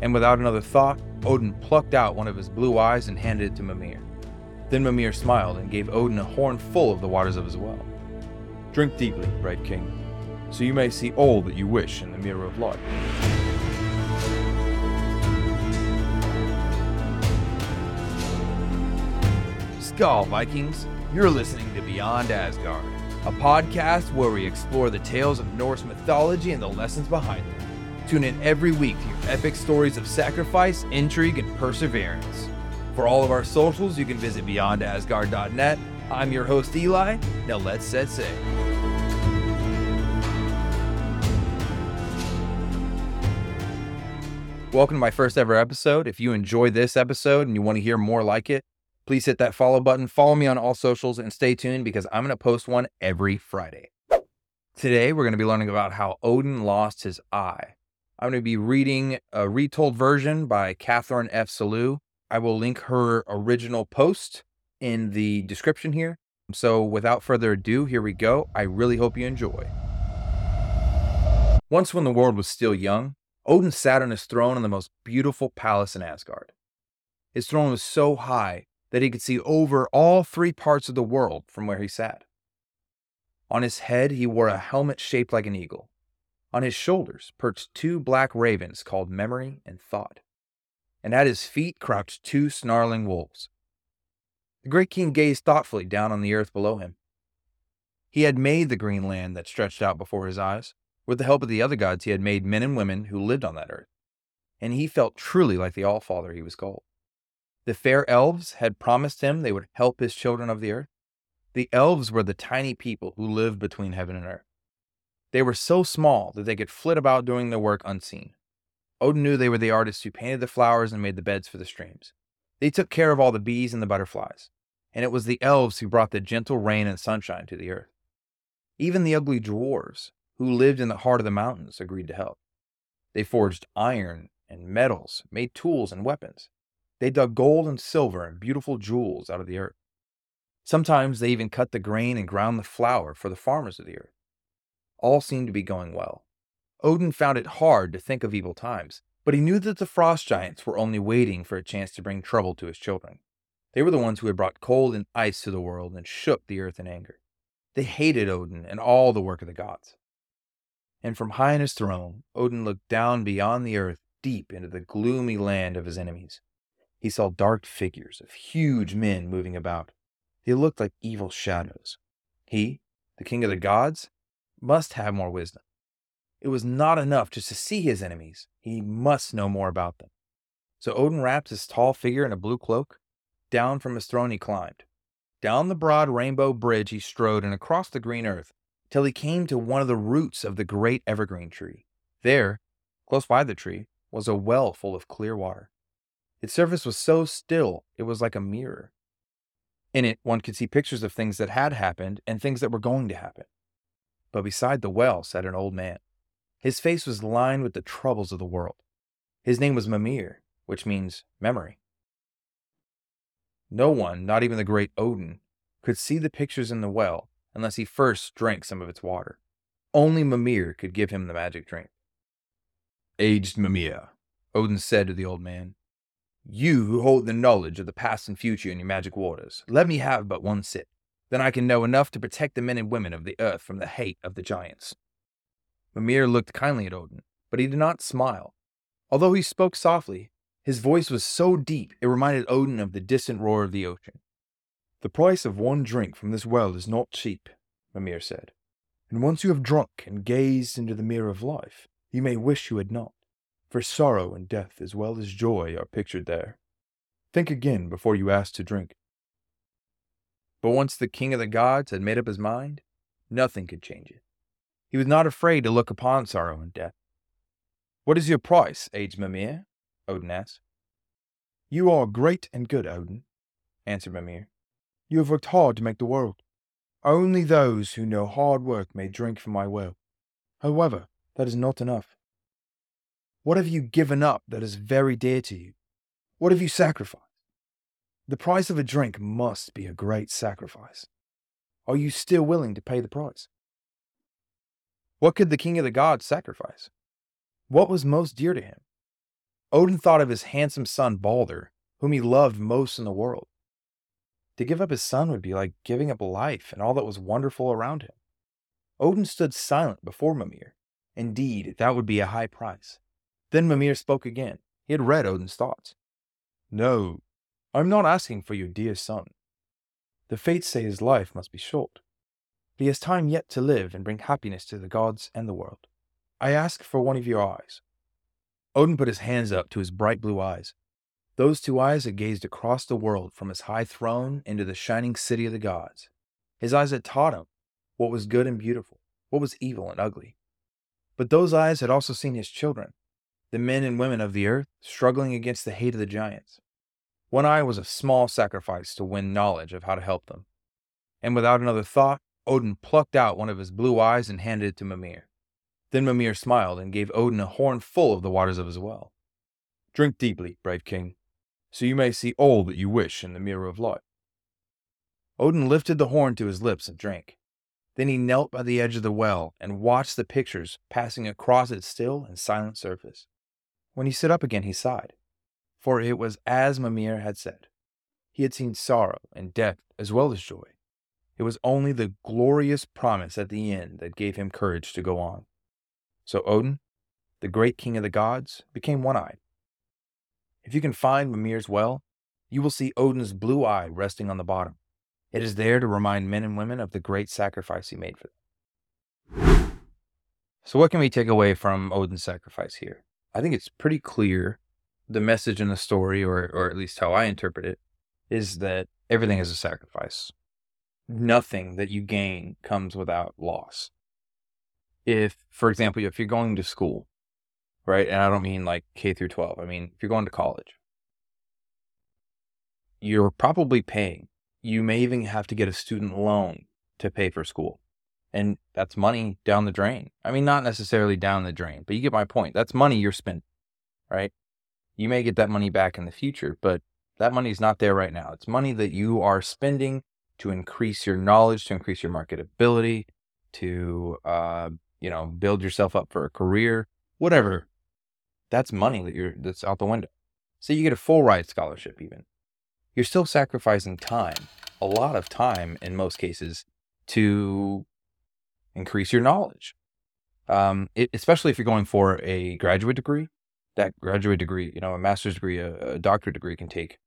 And without another thought, Odin plucked out one of his blue eyes and handed it to Mimir. Then Mimir smiled and gave Odin a horn full of the waters of his well. Drink deeply, bright king, so you may see all that you wish in the mirror of life. Skull Vikings, you're listening to Beyond Asgard, a podcast where we explore the tales of Norse mythology and the lessons behind them. Tune in every week to hear epic stories of sacrifice, intrigue, and perseverance. For all of our socials, you can visit beyondasgard.net. I'm your host, Eli. Now let's set sail. Welcome to my first ever episode. If you enjoy this episode and you want to hear more like it, please hit that follow button, follow me on all socials, and stay tuned because I'm going to post one every Friday. Today, we're going to be learning about how Odin lost his eye. I'm going to be reading a retold version by Catharine F. Sellew. I will link her original post in the description here. So, without further ado, here we go. I really hope you enjoy. Once, when the world was still young, Odin sat on his throne in the most beautiful palace in Asgard. His throne was so high that he could see over all three parts of the world from where he sat. On his head, he wore a helmet shaped like an eagle. On his shoulders perched two black ravens called Memory and Thought. And at his feet crouched two snarling wolves. The great king gazed thoughtfully down on the earth below him. He had made the green land that stretched out before his eyes. With the help of the other gods, he had made men and women who lived on that earth. And he felt truly like the Allfather he was called. The fair elves had promised him they would help his children of the earth. The elves were the tiny people who lived between heaven and earth. They were so small that they could flit about doing their work unseen. Odin knew they were the artists who painted the flowers and made the beds for the streams. They took care of all the bees and the butterflies, and it was the elves who brought the gentle rain and sunshine to the earth. Even the ugly dwarves, who lived in the heart of the mountains, agreed to help. They forged iron and metals, made tools and weapons. They dug gold and silver and beautiful jewels out of the earth. Sometimes they even cut the grain and ground the flour for the farmers of the earth. All seemed to be going well. Odin found it hard to think of evil times, but he knew that the frost giants were only waiting for a chance to bring trouble to his children. They were the ones who had brought cold and ice to the world and shook the earth in anger. They hated Odin and all the work of the gods. And from high on his throne, Odin looked down beyond the earth deep into the gloomy land of his enemies. He saw dark figures of huge men moving about. They looked like evil shadows. He, the king of the gods, must have more wisdom. It was not enough just to see his enemies, he must know more about them. So Odin wrapped his tall figure in a blue cloak. Down from his throne he climbed. Down the broad rainbow bridge he strode and across the green earth till he came to one of the roots of the great evergreen tree. There, close by the tree, was a well full of clear water. Its surface was so still, it was like a mirror. In it, one could see pictures of things that had happened and things that were going to happen. But beside the well sat an old man. His face was lined with the troubles of the world. His name was Mimir, which means memory. No one, not even the great Odin, could see the pictures in the well unless he first drank some of its water. Only Mimir could give him the magic drink. Aged Mimir, Odin said to the old man, You who hold the knowledge of the past and future in your magic waters, let me have but one sip. Then I can know enough to protect the men and women of the earth from the hate of the giants. Mimir looked kindly at Odin, but he did not smile. Although he spoke softly, his voice was so deep it reminded Odin of the distant roar of the ocean. The price of one drink from this well is not cheap, Mimir said. And once you have drunk and gazed into the mirror of life, you may wish you had not, for sorrow and death as well as joy are pictured there. Think again before you ask to drink. But once the king of the gods had made up his mind, nothing could change it. He was not afraid to look upon sorrow and death. What is your price, aged Mimir? Odin asked. You are great and good, Odin, answered Mimir. You have worked hard to make the world. Only those who know hard work may drink from my well. However, that is not enough. What have you given up that is very dear to you? What have you sacrificed? The price of a drink must be a great sacrifice. Are you still willing to pay the price? What could the king of the gods sacrifice? What was most dear to him? Odin thought of his handsome son Balder, whom he loved most in the world. To give up his son would be like giving up life and all that was wonderful around him. Odin stood silent before Mimir. Indeed, that would be a high price. Then Mimir spoke again. He had read Odin's thoughts. No, I'm not asking for your dear son. The fates say his life must be short. He has time yet to live and bring happiness to the gods and the world. I ask for one of your eyes. Odin put his hands up to his bright blue eyes. Those two eyes had gazed across the world from his high throne into the shining city of the gods. His eyes had taught him what was good and beautiful, what was evil and ugly. But those eyes had also seen his children, the men and women of the earth, struggling against the hate of the giants. One eye was a small sacrifice to win knowledge of how to help them. And without another thought, Odin plucked out one of his blue eyes and handed it to Mimir. Then Mimir smiled and gave Odin a horn full of the waters of his well. Drink deeply, brave king, so you may see all that you wish in the mirror of life. Odin lifted the horn to his lips and drank. Then he knelt by the edge of the well and watched the pictures passing across its still and silent surface. When he stood up again, he sighed, for it was as Mimir had said. He had seen sorrow and death as well as joy. It was only the glorious promise at the end that gave him courage to go on. So Odin, the great king of the gods, became one eyed. If you can find Mimir's well, you will see Odin's blue eye resting on the bottom. It is there to remind men and women of the great sacrifice he made for them. So, what can we take away from Odin's sacrifice here? I think it's pretty clear the message in the story, or, or at least how I interpret it, is that everything is a sacrifice. Nothing that you gain comes without loss. If, for example, if you're going to school, right, and I don't mean like K through 12, I mean, if you're going to college, you're probably paying you may even have to get a student loan to pay for school. And that's money down the drain. I mean, not necessarily down the drain, but you get my point. That's money you're spending, right? You may get that money back in the future, but that money is not there right now. It's money that you are spending to increase your knowledge, to increase your marketability, to, uh, you know, build yourself up for a career, whatever. That's money that you're, that's out the window. So you get a full ride scholarship even you're still sacrificing time, a lot of time in most cases, to increase your knowledge. Um, it, especially if you're going for a graduate degree, that graduate degree, you know, a master's degree, a, a doctorate degree can take,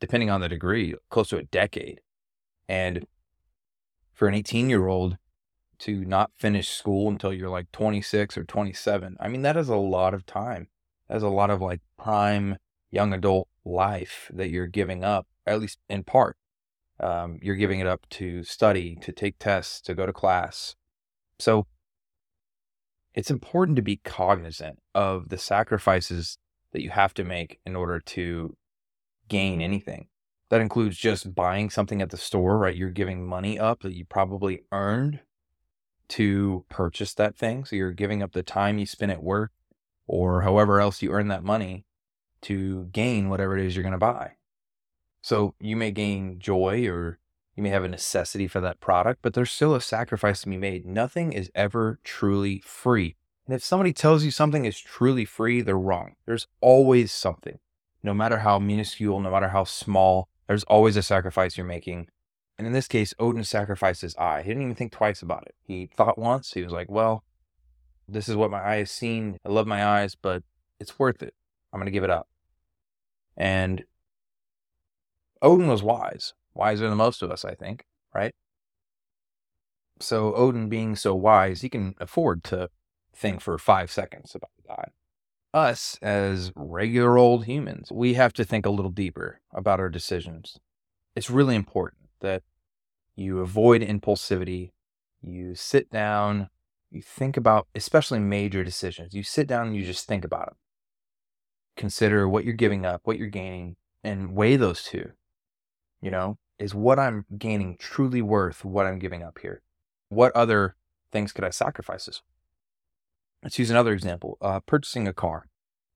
depending on the degree, close to a decade. And for an 18 year old to not finish school until you're like 26 or 27, I mean, that is a lot of time. That's a lot of like prime young adult life that you're giving up, at least in part. Um, you're giving it up to study, to take tests, to go to class. So it's important to be cognizant of the sacrifices that you have to make in order to gain anything. That includes just buying something at the store, right? You're giving money up that you probably earned to purchase that thing. So you're giving up the time you spend at work or however else you earn that money to gain whatever it is you're going to buy. So you may gain joy or you may have a necessity for that product, but there's still a sacrifice to be made. Nothing is ever truly free. And if somebody tells you something is truly free, they're wrong. There's always something, no matter how minuscule, no matter how small, there's always a sacrifice you're making. And in this case, Odin sacrificed his eye. He didn't even think twice about it. He thought once, he was like, well, this is what my eye has seen. I love my eyes, but it's worth it. I'm going to give it up. And Odin was wise, wiser than most of us, I think, right? So, Odin being so wise, he can afford to think for five seconds about God. Us, as regular old humans, we have to think a little deeper about our decisions. It's really important that you avoid impulsivity, you sit down, you think about, especially major decisions. You sit down and you just think about them consider what you're giving up, what you're gaining, and weigh those two. You know, is what I'm gaining truly worth what I'm giving up here? What other things could I sacrifice this? Let's use another example uh, purchasing a car.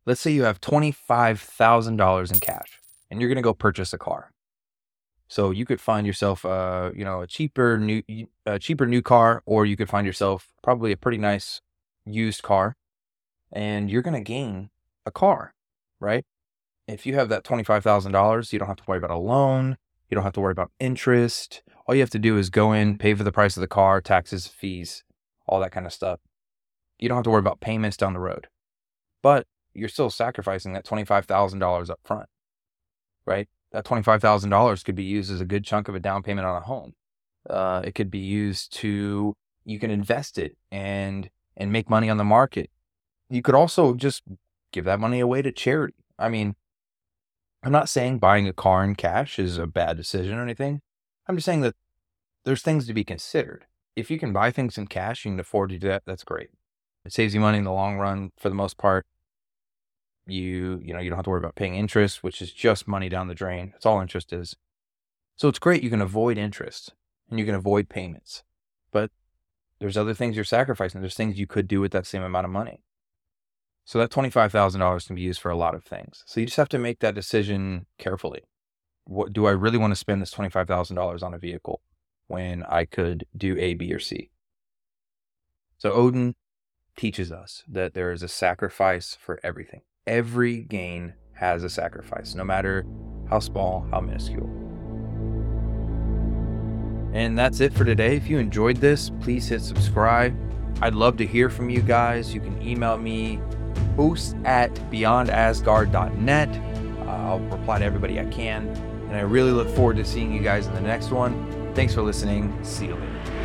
Let's say you have $25,000 in cash and you're going to go purchase a car. So you could find yourself, uh, you know, a cheaper new, a cheaper new car, or you could find yourself probably a pretty nice used car, and you're going to gain a car right? If you have that $25,000, you don't have to worry about a loan. You don't have to worry about interest. All you have to do is go in, pay for the price of the car, taxes, fees, all that kind of stuff. You don't have to worry about payments down the road. But you're still sacrificing that $25,000 up front, right? That $25,000 could be used as a good chunk of a down payment on a home. Uh, it could be used to, you can invest it and, and make money on the market. You could also just give that money away to charity. I mean, I'm not saying buying a car in cash is a bad decision or anything. I'm just saying that there's things to be considered. If you can buy things in cash, you can afford to do that. That's great. It saves you money in the long run for the most part. You, you know, you don't have to worry about paying interest, which is just money down the drain. That's all interest is. So it's great. You can avoid interest and you can avoid payments, but there's other things you're sacrificing. There's things you could do with that same amount of money. So that $25,000 can be used for a lot of things. So you just have to make that decision carefully. What do I really want to spend this $25,000 on a vehicle when I could do A, B, or C? So Odin teaches us that there is a sacrifice for everything. Every gain has a sacrifice, no matter how small, how minuscule. And that's it for today. If you enjoyed this, please hit subscribe. I'd love to hear from you guys. You can email me hosts at beyondasgard.net. Uh, I'll reply to everybody I can. And I really look forward to seeing you guys in the next one. Thanks for listening. See you later.